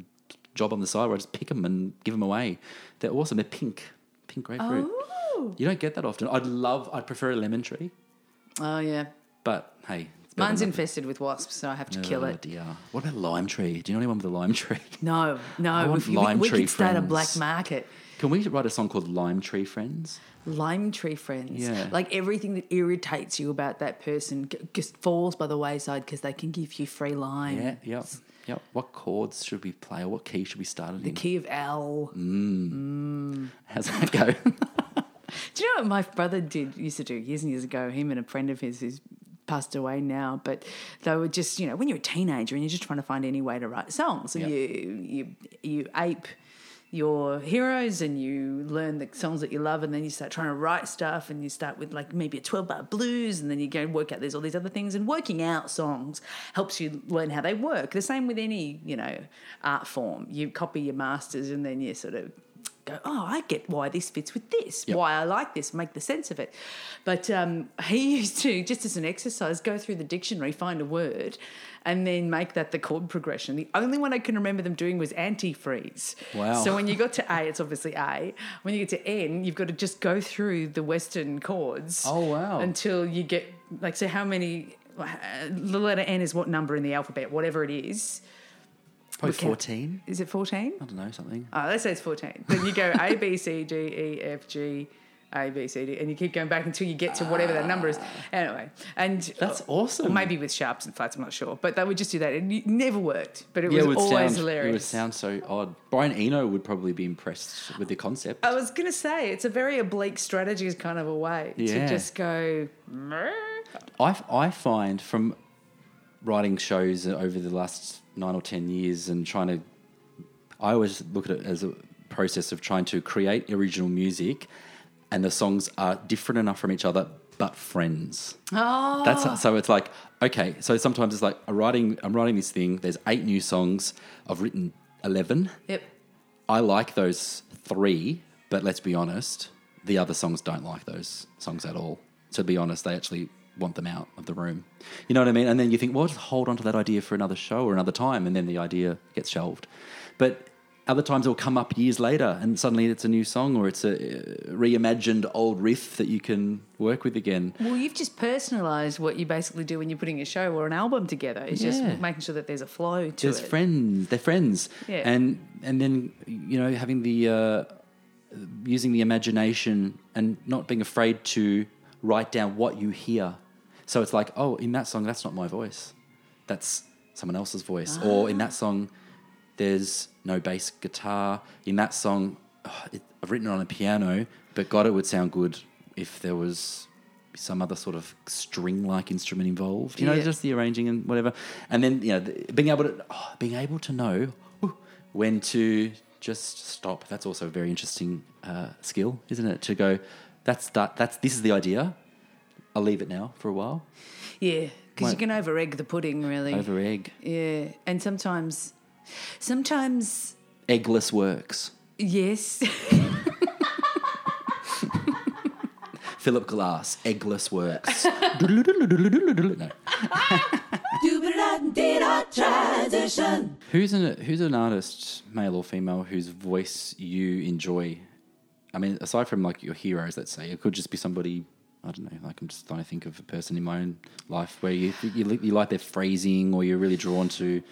job on the side where I just pick them and give them away. They're awesome. They're pink, pink grapefruit. Oh. You don't get that often. I'd love. I'd prefer a lemon tree, Oh, yeah. but hey, better Mine's infested with wasps, so I have to nothing. kill Oh, it. Dear. What about lime tree? Do you know anyone with a lime tree? No, no. I want we, lime we tree could start a friends. black market. Can we write a song called Lime Tree Friends? Lime tree friends. Yeah. Like everything that irritates you about that person g- just falls by the wayside because they can give you free lime. Yeah, yep, yep. What chords should we play, or what key should we start it The in? key of L. Mmm. How's that go? Do you know what my brother did used to do years and years ago? Him and a friend of his who's passed away now, but they were just you know when you're a teenager and you're just trying to find any way to write songs, so Yep. you you you ape your heroes and you learn the songs that you love and then you start trying to write stuff and you start with like maybe a 12 bar blues and then you go and work out there's all these other things and working out songs helps you learn how they work the same with any you know art form you copy your masters and then you sort of go oh i get why this fits with this Yep. why i like this make the sense of it but um, he used to just as an exercise go through the dictionary find a word and then make that the chord progression the only one i can remember them doing was antifreeze Wow. so when you got to A, it's obviously A. When you get to N, you've got to just go through the Western chords. Oh, wow. Until you get like so how many uh, the letter N is what number in the alphabet, whatever it is. Probably We fourteen. Is it fourteen? I don't know something. Oh, let's say it's fourteen. Then you go A B C D E F G. A B C D, and you keep going back until you get to whatever that number is. Anyway, and That's or awesome. maybe with sharps and flats, I'm not sure, but they would just do that. It never worked, but it yeah, was it always sound, hilarious. It would sound so odd. Brian Eno would probably be impressed with the concept. I was going to say it's a very oblique strategy is kind of a way Yeah. to just go. I, I find from writing shows over the last nine or ten years and trying to, I always look at it as a process of trying to create original music, and the songs are different enough from each other, but friends. Oh, That's so it's like okay. So sometimes it's like I'm writing. I'm writing this thing. There's eight new songs. I've written eleven. yep. I like those three, but let's be honest, the other songs don't like those songs at all. To be honest, they actually want them out of the room. You know what I mean? And then you think, well, just hold on to that idea for another show or another time, and then the idea gets shelved. But other times it'll come up years later, and suddenly it's a new song or it's a uh, reimagined old riff that you can work with again. Well, you've just personalised what you basically do when you're putting a show or an album together. It's Yeah. just making sure that there's a flow to There's it. friends. They're friends. Yeah. And and then you know having the uh, using the imagination and not being afraid to write down what you hear. So it's like, oh, in that song, that's not my voice. That's someone else's voice. Or in that song, there's no bass guitar. In that song, oh, it, I've written it on a piano, but God, it would sound good if there was some other sort of string-like instrument involved. You know, Yeah. just the arranging and whatever. And then you know, the, being able to oh, being able to know when to just stop. That's also a very interesting uh, skill, isn't it? To go, that's that. That's this is the idea. I'll leave it now for a while. Yeah, because you can over egg the pudding, really. Over egg, Yeah, and sometimes, sometimes, eggless works. yes. Philip Glass, eggless works. no. Who's an who's an artist, male or female, whose voice you enjoy? I mean, aside from like your heroes, let's say, it could just be somebody. I don't know. Like I'm just trying to think of a person in my own life where you you, you like their phrasing, or you're really drawn to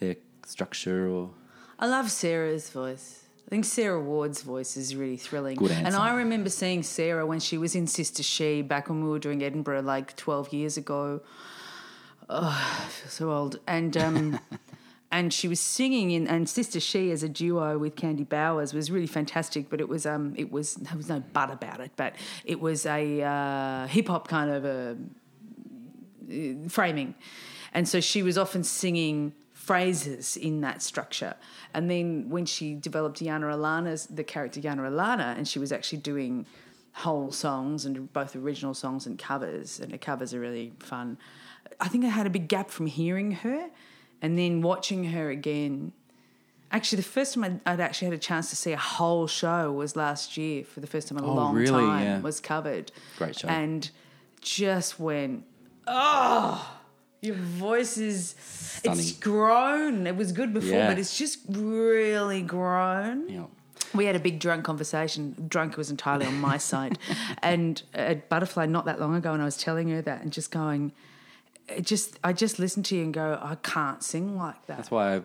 their structure, or I love Sarah's voice. I think Sarah Ward's voice is really thrilling. Good answer. And. I remember seeing Sarah when she was in Sister She back when we were doing Edinburgh like 12 years ago. Oh, I feel so old. And um, and she was singing in and Sister She as a duo with Candy Bowers was really fantastic. But it was um it was there was no but about it. But it was a uh, hip hop kind of a framing. And so she was often singing phrases in that structure. And then when she developed Yana Alana's, the character Yana Alana, and she was actually doing whole songs and both original songs and covers, and the covers are really fun. I think I had a big gap from hearing her and then watching her again. Actually, the first time I'd, I'd actually had a chance to see a whole show was last year for the first time in a Oh, long really? time. Yeah. Was covered. Great show. And just went, oh, your voice is it's grown. It was good before, Yeah. but it's just really grown. know, We had a big drunk conversation. Drunk was entirely on my side, and at Butterfly not that long ago, and I was telling her that, and just going, it just I just listen to you and go, I can't sing like that. That's why I,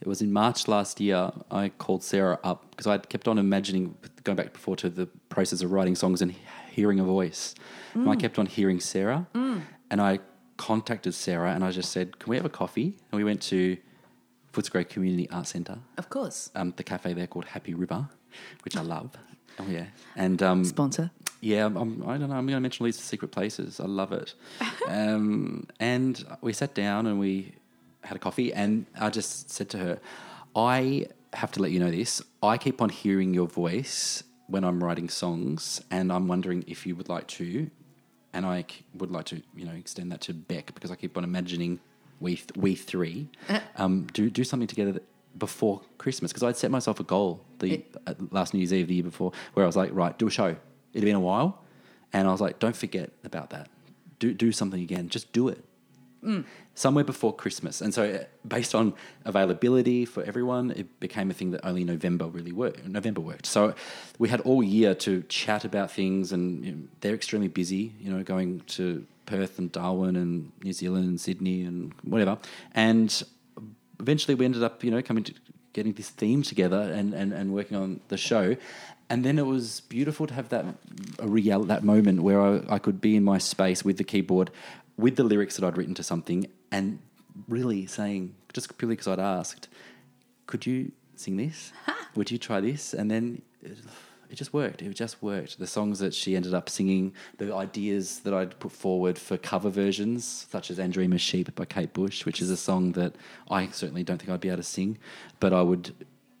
it was in March last year. I called Sarah up because I kept on imagining going back before to the process of writing songs and hearing a voice. And I kept on hearing Sarah, and I contacted Sarah and I just said, "Can we have a coffee?" And we went to Footscray Community Art Centre, Of course, um, the cafe there called Happy River, which I love. Oh yeah, and um, sponsor. Yeah, I'm, I'm, I don't know. I'm going to mention all these secret places. I love it. um, and we sat down and we had a coffee, and I just said to her, I have to let you know this. I keep on hearing your voice when I'm writing songs, and I'm wondering if you would like to, and I c- would like to, you know, extend that to Bec because I keep on imagining we th- we three um, do do something together that, before Christmas because I'd set myself a goal the uh, last New Year's Eve the year before where I was like, right, do a show. It'd been a while, and I was like, don't forget about that. Do do something again. Just do it somewhere before Christmas. And so, uh, based on availability for everyone, it became a thing that only November really worked. November worked. So we had all year to chat about things, and you know, they're extremely busy. You know, going to Perth and Darwin and New Zealand and Sydney and whatever. And eventually, we ended up, you know, coming to getting this theme together and and, and working on the show. And then it was beautiful to have that a real that moment where I, I could be in my space with the keyboard, with the lyrics that I'd written to something, and really saying just purely because I'd asked, could you sing this? Would you try this? And then it, it just worked. It just worked. The songs that she ended up singing, the ideas that I'd put forward for cover versions, such as And Dream of Sheep by Kate Bush, which is a song that I certainly don't think I'd be able to sing, but I would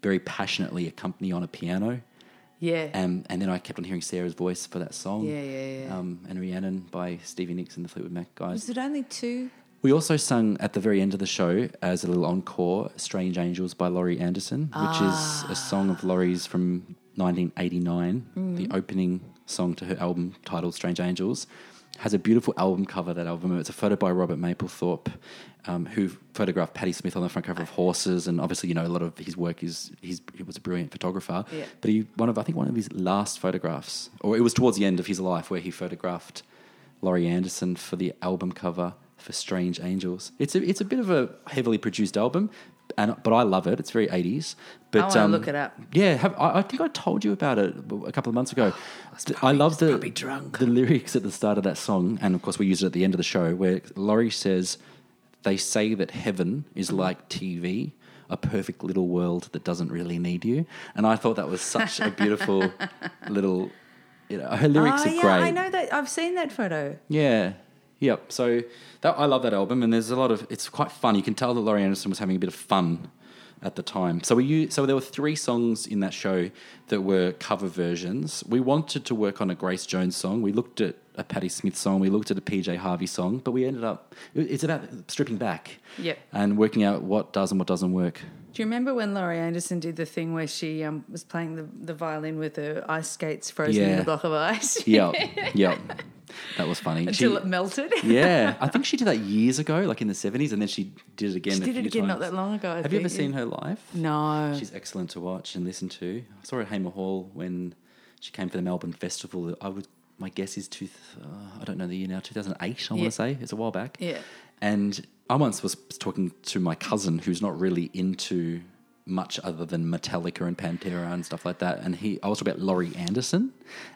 very passionately accompany on a piano. Yeah. Um, and then I kept on hearing Sarah's voice for that song. Yeah, yeah, yeah. Um, and Rhiannon by Stevie Nicks and the Fleetwood Mac guys. was it only two? We also sung at the very end of the show as a little encore Strange Angels by Laurie Anderson, which is a song of Laurie's from 1989, the opening song to her album titled Strange Angels. Has a beautiful album cover, that album. It's a photo by Robert Mapplethorpe, um, who photographed Patti Smith on the front cover of Horses. And obviously, you know, a lot of his work is, he's, he was a brilliant photographer. Yeah. But he, one of, I think one of his last photographs, or it was towards the end of his life, where he photographed Laurie Anderson for the album cover for Strange Angels. It's a it's a bit of a heavily produced album, and but I love it. It's very eighties. But I wanna um, look it up. Yeah, have, I, I think I told you about it a couple of months ago. I love the the lyrics at the start of that song, and of course we use it at the end of the show, where Laurie says, "They say that heaven is Mm-hmm. like TV." A perfect little world that doesn't really need you, and I thought that was such a beautiful little You know, her lyrics oh, are yeah, great. I know that. I've seen that photo. Yeah. Yep. So that, I love that album, and there's a lot of. It's quite fun. You can tell that Laurie Anderson was having a bit of fun at the time. So we so there were three songs in that show that were cover versions. We wanted to work on a Grace Jones song. We looked at a Patti Smith song. We looked at a PJ Harvey song, but we ended up. It's about stripping back. Yep. And working out what does and what doesn't work. Do you remember when Laurie Anderson did the thing where she um, was playing the, the violin with her ice skates frozen in a block of ice? Yep. yep. That was funny. Until She- it melted. yeah, I think she did that years ago, like in the seventies, and then she did it again. She did it again not that long ago. I Have you ever seen her live? No. She's excellent to watch and listen to. I saw her at Hamer Hall when she came for the Melbourne Festival. I would, my guess is two. Uh, I don't know the year now. Two thousand eight. I Yeah. want to say it's a while back. Yeah. And I once was talking to my cousin who's not really into much other than Metallica and Pantera and stuff like that. And he, I was talking about Laurie Anderson,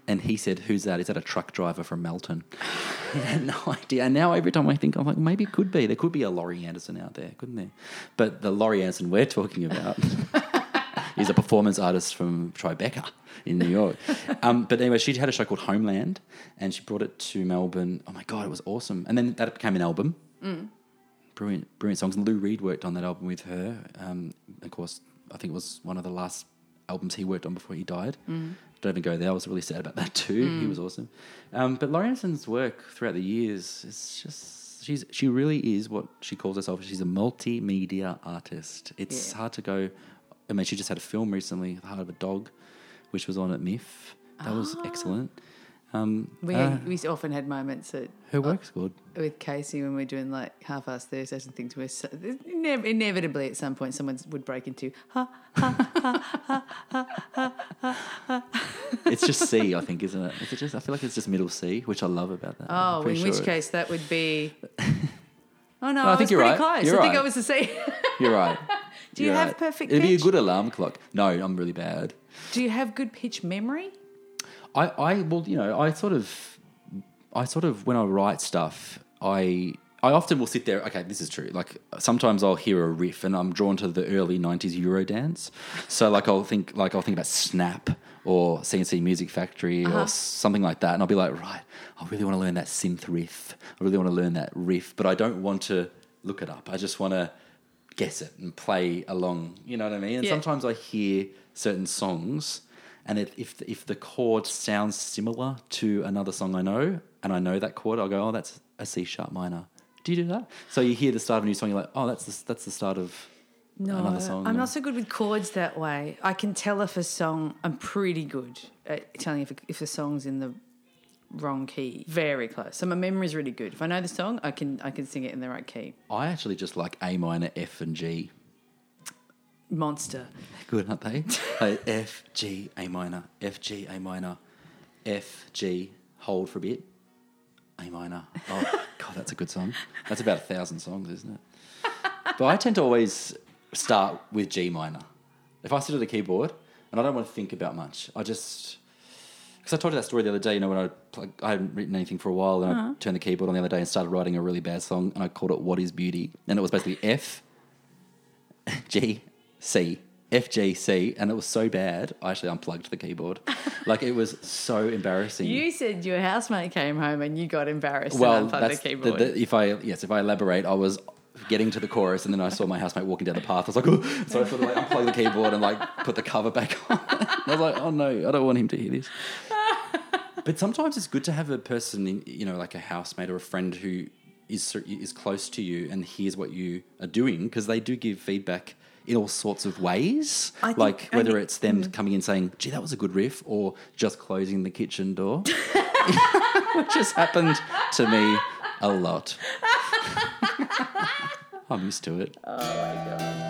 and he said, "Who's that? Is that a truck driver from Melton?" no idea. And now every time I think, I'm like, maybe it could be. There could be a Laurie Anderson out there, couldn't there? But the Laurie Anderson we're talking about. He's a performance artist from Tribeca in New York. Um, but anyway, she had a show called Homeland and she brought it to Melbourne. Oh my God, it was awesome. And then that became an album. Brilliant, brilliant songs. And Lou Reed worked on that album with her. Um, of course, I think it was one of the last albums he worked on before he died. Don't even go there. I was really sad about that too. He was awesome. Um, but Laurie Anderson's work throughout the years is just she's she really is what she calls herself. She's a multimedia artist. It's Yeah. hard to go. I mean, she just had a film recently, The Heart of a Dog, which was on at MIFF. That was excellent. Um, We, uh, we often had moments at, her work's good. with Casey when we're doing like half-assed Thursdays and things where so, inev- inevitably at some point someone would break into ha ha ha ha ha ha ha. It's just C, I think, isn't it? Is it just? I feel like it's just middle C, which I love about that. Oh in pretty which sure- case that would be oh no I I, think you're right. close You're I think right. I was the same You're right. Do you You're have right. perfect It'd be a pitch? good alarm clock. No, I'm really bad. do you have good pitch memory I, I well, you know, I sort of, I sort of when I write stuff, I I often will sit there. Okay, this is true. Like sometimes I'll hear a riff and I'm drawn to the early '90s Eurodance. So like I'll think like I'll think about Snap or C+C Music Factory or uh-huh. something like that, and I'll be like, right, I really want to learn that synth riff. I really want to learn that riff, but I don't want to look it up. I just want to guess it and play along. You know what I mean? And Yeah. sometimes I hear certain songs, and if if the, if the chord sounds similar to another song I know, and I know that chord, I'll go, oh, that's a C sharp minor. Do you do that? So you hear the start of a new song, you're like, oh, that's the, that's the start of No, another song. I'm or- not so good with chords that way. I can tell if a song. I'm pretty good at telling if a, if a song's in the wrong key. Very close. So my memory's really good. If I know the song, I can I can sing it in the right key. I actually just like A minor, F, and G. Monster. Good, aren't they? like F, G, A minor, F, G, A minor, F, G, hold for a bit, A minor. Oh, God, that's a good song. That's about a thousand songs, isn't it? But I tend to always start with G minor. If I sit at the keyboard and I don't want to think about much, I just. Because I told you that story the other day, you know, when I, I hadn't written anything for a while and I uh-huh. turned the keyboard on the other day and started writing a really bad song and I called it What is Beauty? And it was basically F, G, C, F, G, C, and it was so bad, I actually unplugged the keyboard. like it was so embarrassing. You said your housemate came home and you got embarrassed well, and unplugged that's the the, if I yes, if I elaborate, I was getting to the chorus and then I saw my housemate walking down the path. I was like, oh. so I sort of like unplugged the keyboard and like put the cover back on. I was like, oh no, I don't want him to hear this. But sometimes it's good to have a person, in, you know, like a housemate or a friend who is is close to you and hears what you are doing because they do give feedback in all sorts of ways. Think- like whether think- it's them mm. coming in saying, "Gee, that was a good riff," or just closing the kitchen door, which has happened to me a lot. I'm used to it. Oh Would you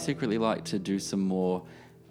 secretly like to do some more?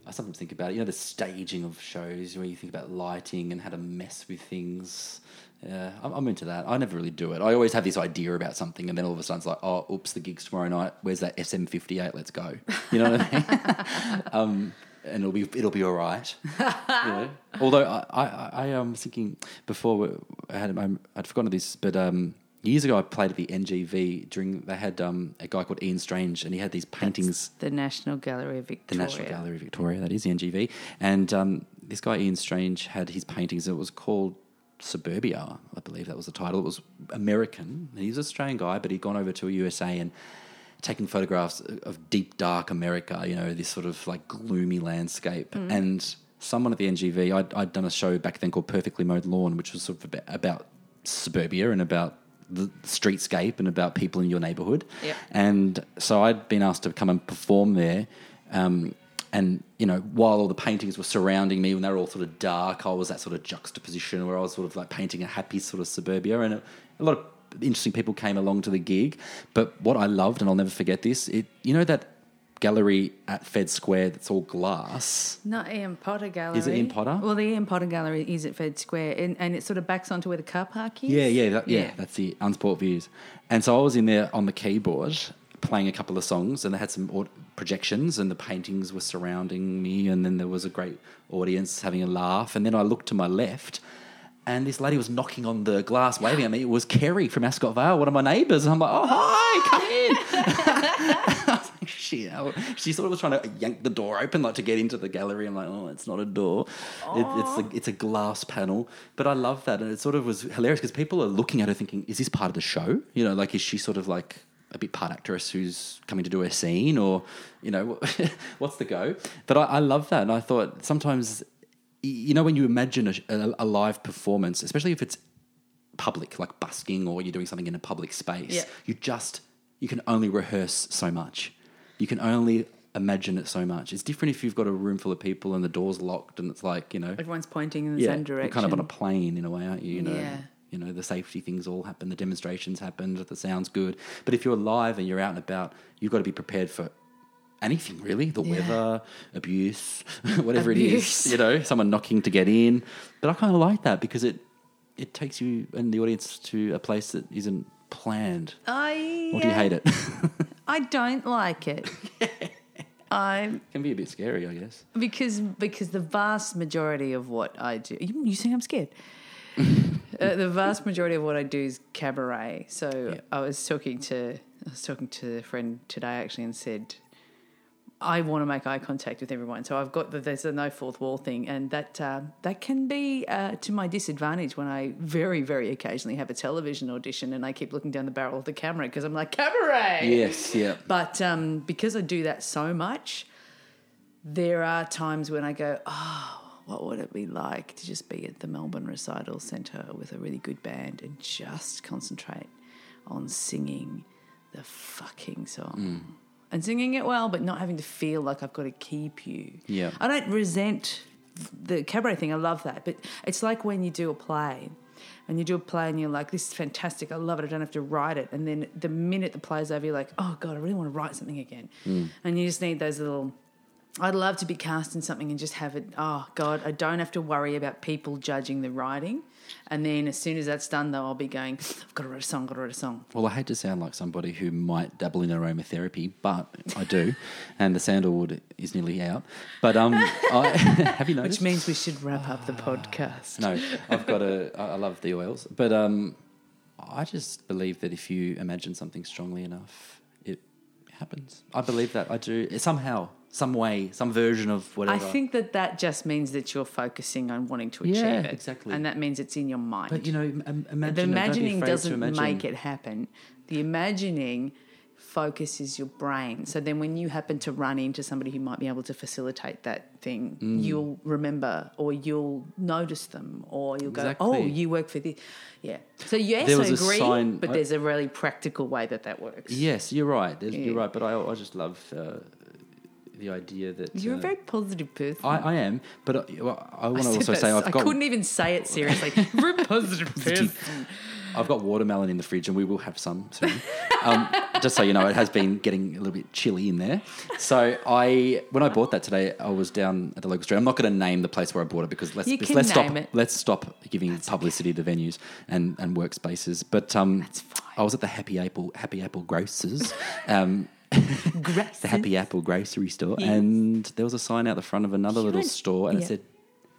I sometimes think about it. You know, the staging of shows where you think about lighting and how to mess with things. Yeah, I'm, I'm into that. I never really do it. I always have this idea about something, and then all of a sudden it's like, oh, oops, the gig's tomorrow night. Where's that SM58? Let's go. You know what I mean? um, and it'll be it'll be all right. you know? Although I I, I um, was thinking before I had I'd forgotten this, but um, years ago I played at the NGV during they had um, a guy called Ian Strange, and he had these paintings. The National Gallery of Victoria. the National Gallery of Victoria, that is the NGV, and um, this guy Ian Strange had his paintings. It was called Suburbia, I believe that was the title. It was American. He's an Australian guy, but he'd gone over to USA and taking photographs of deep, dark America, you know, this sort of like gloomy landscape. And someone at the NGV, I'd, I'd done a show back then called Perfectly Mowed Lawn, which was sort of about suburbia and about the streetscape and about people in your neighborhood. Yep. And so I'd been asked to come and perform there. Um, and, you know, while all the paintings were surrounding me, when they were all sort of dark, I was that sort of juxtaposition where I was sort of like painting a happy sort of suburbia. And a, a lot of interesting people came along to the gig. But what I loved, and I'll never forget this, it you know that gallery at Fed Square that's all glass? Not Ian Potter Gallery. Is it Ian Potter? Well, the Ian Potter Gallery is at Fed Square, and, and it sort of backs onto where the car park is. Yeah, yeah, that, yeah, Yeah. That's the Unsport Views. And so I was in there on the keyboard playing a couple of songs, and they had some aud- projections, and the paintings were surrounding me, and then there was a great audience having a laugh. And then I looked to my left. And this lady was knocking on the glass, waving at me. It was Kerry from Ascot Vale, one of my neighbours. And I'm like, oh, hi, come in. I. She sort of was trying to yank the door open, like to get into the gallery. I'm like, oh, it's not a door. It, it's, a, it's a glass panel. But I love that. And it sort of was hilarious because people are looking at her thinking, is this part of the show? You know, like, is she sort of like a bit part actress who's coming to do a scene or, you know, what's the go? But I, I love that. And I thought sometimes, you know, when you imagine a, a, a live performance, especially if it's public, like busking or you're doing something in a public space, Yeah. you just, you can only rehearse so much. You can only imagine it so much. It's different if you've got a room full of people and the door's locked and it's like, you know, Everyone's pointing in the yeah, same direction. you're kind of on a plane in a way, aren't you? You know, Yeah. you know, the safety things all happen, the demonstrations happen, the sound's good. But if you're live and you're out and about, you've got to be prepared for anything really the Yeah. weather abuse whatever it Abuse. is you know someone knocking to get in but i kind of like that because it it takes you and the audience to a place that isn't planned I, or do you hate it I don't like it. I can be a bit scary i guess because because the vast majority of what I do, you, you think I'm scared. uh, the vast majority of what I do is cabaret. So. I was talking to I was talking to a friend today actually and said. I want to make eye contact with everyone, so I've got the there's a no fourth wall thing, and that uh, that can be uh, to my disadvantage when I very very occasionally have a television audition and I keep looking down the barrel of the camera because I'm like cabaret. yes yeah But um, because I do that so much, there are times when I go, oh, what would it be like to just be at the Melbourne Recital Centre with a really good band and just concentrate on singing the fucking song? And singing it well, but not having to feel like I've got to keep you. Yeah. I don't resent the cabaret thing. I love that. But it's like when you do a play and you do a play and you're like, this is fantastic. I love it. I don't have to write it. And then the minute the play's over, you're like, oh God, I really want to write something again. Mm. And you just need those little. I'd love to be cast in something and just have it. Oh God, I don't have to worry about people judging the writing. And then as soon as that's done, though, I'll be going. I've got to write a song. Got to write a song. Well, I hate to sound like somebody who might dabble in aromatherapy, but I do, and the sandalwood is nearly out. But um, I, have you noticed? Which means we should wrap up the podcast. no, I've got a. I love the oils, but um, I just believe that if you imagine something strongly enough, happens. I believe that. I do somehow, some way, some version of whatever. I think that that just means that you're focusing on wanting to achieve Yeah, it. exactly. And that means it's in your mind. But you know, imagine. the it. Don't be imagining doesn't imagine. make it happen. The imagining focuses your brain. So then when you happen to run into somebody who might be able to facilitate that thing, Mm. you'll remember or you'll notice them or you'll go, oh, you work for this. Yeah. So yes, There I agree, sign- but I- there's a really practical way that that works. Yes, you're right. There's, Yeah. You're right. But I, I just love uh, the idea that You're uh, a very positive person. I, I am, but I, well, I want to also that say I've I got couldn't even say it seriously. You're a positive person. I've got watermelon in the fridge, and we will have some soon. um, just so you know, it has been getting a little bit chilly in there. So I, when I bought that today, I was down at the local street. I'm not going to name the place where I bought it because let's You can let's stop name it. let's stop giving publicity to venues and, and workspaces. But um, fine. I was at the Happy Apple Happy Apple Grocers. Um, the Happy Apple grocery store, and there was a sign out the front of another little store, and it said,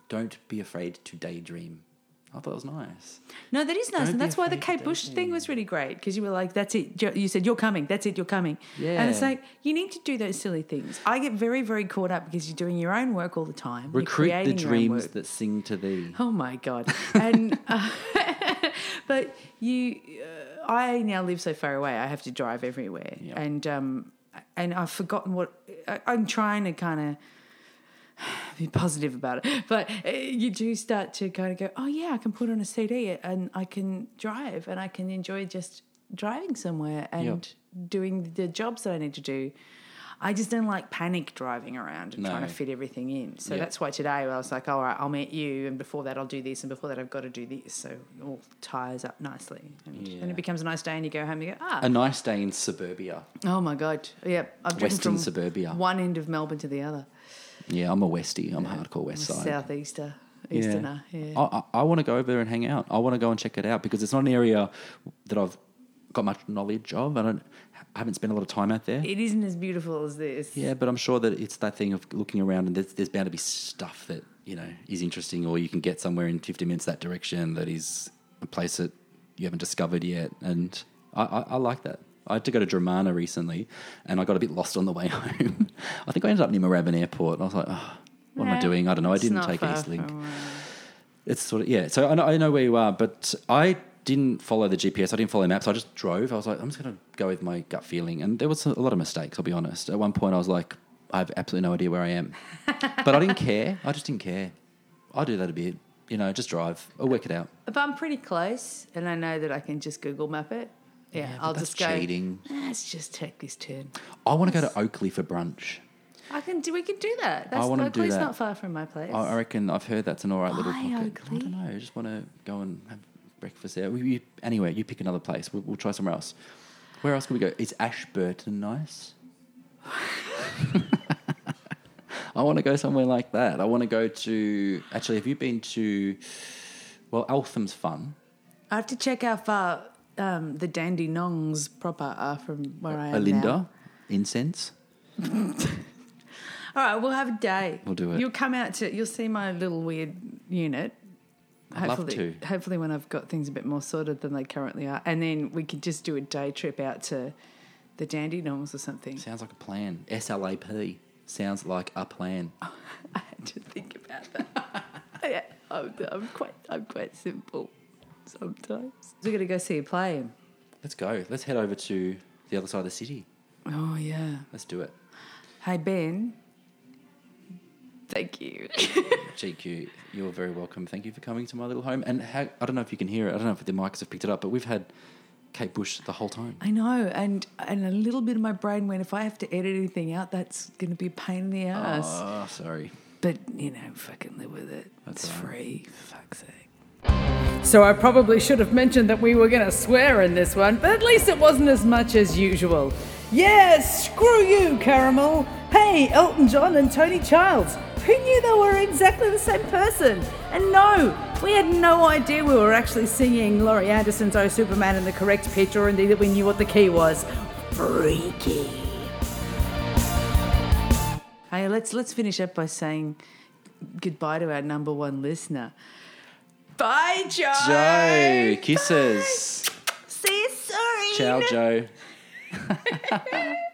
"Don't be afraid to daydream." I thought it was nice. No, that is nice, Don't and that's why the Kate Bush thing was really great because you were like, "That's it." You- said, "You're coming." That's it. You're coming. Yeah. And it's like you need to do those silly things. I get very, very caught up because you're doing your own work all the time. Recruit the creating your own dreams that sing to thee. Oh my god! And uh, but you, uh, I now live so far away. I have to drive everywhere, Yeah. and um, and I've forgotten what I, I'm trying to kind of be positive about it. But uh, you do start to kind of go, oh yeah, I can put on a CD and I can drive and I can enjoy just driving somewhere and doing the jobs that I need to do. I just don't like panic driving around and trying to fit everything in. So Yeah. that's why today I was like, all right, I'll meet you, and before that I'll do this, and before that I've got to do this. So it all ties up nicely, and, Yeah. and it becomes a nice day, and you go home and you go, ah, A nice day in suburbia. oh my god, yeah, I've driven Western from suburbia. one end of Melbourne to the other. Yeah, I'm a Westie. I'm a hardcore West I'm a Side. Southeaster, Easterner, yeah. I, I, I want to go over there and hang out. I want to go and check it out because it's not an area that I've got much knowledge of. I don't, I haven't spent a lot of time out there. It isn't as beautiful as this. Yeah, but I'm sure that it's that thing of looking around and there's, there's bound to be stuff that you know is interesting, or you can get somewhere in 50 minutes that direction that is a place that you haven't discovered yet, and I, I, I like that. I had to go to Dromana recently, and I got a bit lost on the way home. I think I ended up near Moorabbin Airport, and I was like, oh, "What am I doing? I don't know. I didn't take Eastlink." It's sort of yeah. So I know, I know where you are, but I didn't follow the GPS. I didn't follow maps. I just drove. I was like, I'm just going to go with my gut feeling, and there was a lot of mistakes. I'll be honest. At one point, I was like, I have absolutely no idea where I am, but I didn't care. I just didn't care. I do that a bit. You know, just drive. I'll work it out. But I'm pretty close, and I know that I can just Google map it. Yeah, Yeah, I'll just go. cheating. "Ah, Let's just take this turn. I want to go to Oakleigh for brunch. I can do. We can do that. That's, I wanna do Oakleigh's that. not far from my place. I I reckon I've heard that's an all right little Why pocket. I Oakleigh? don't know. I just want to go and have breakfast there. We, you, anyway, you pick another place. We'll, we'll try somewhere else. Where else can we go? Is Ashburton nice? I want to go somewhere like that. I want to go to. Actually, have you been to? Well, Eltham's fun. I have to check how far um, the Dandenongs proper are from where I am Olinda, now. incense. All right, we'll have a day. We'll do it. You'll come out to. You'll see my little weird unit. I'd love hopefully, to. hopefully when I've got things a bit more sorted than they currently are, and then we could just do a day trip out to the Dandenongs or something. Sounds like a plan. SLAP sounds like a plan. I had to think about that. yeah, I'm, I'm quite, I'm quite simple sometimes. We're gonna go see a play. Let's go. Let's head over to the other side of the city. Oh yeah. Let's do it. Hey Benn. Thank you. GQ, you're very welcome. Thank you for coming to my little home. And how, I don't know if you can hear it. I don't know if the mics have picked it up, but we've had Kate Bush the whole time. I know, and and a little bit of my brain went, if I have to edit anything out, that's going to be a pain in the ah, ass. Oh, sorry. But you know, fucking live with it. That's it's all right. free. For fuck's sake. So I probably should have mentioned that we were going to swear in this one, but at least it wasn't as much as usual. Yes, screw you, Caramel. Hey, Elton John and Toni Childs. Who knew they were exactly the same person? And no, we had no idea we were actually singing Laurie Anderson's Oh Superman in the correct pitch, or indeed that we knew what the key was. Freaky. Hey, let's let's finish up by saying goodbye to our number one listener. Bye, Joe. Joe, kisses. See you soon. Ciao, Joe.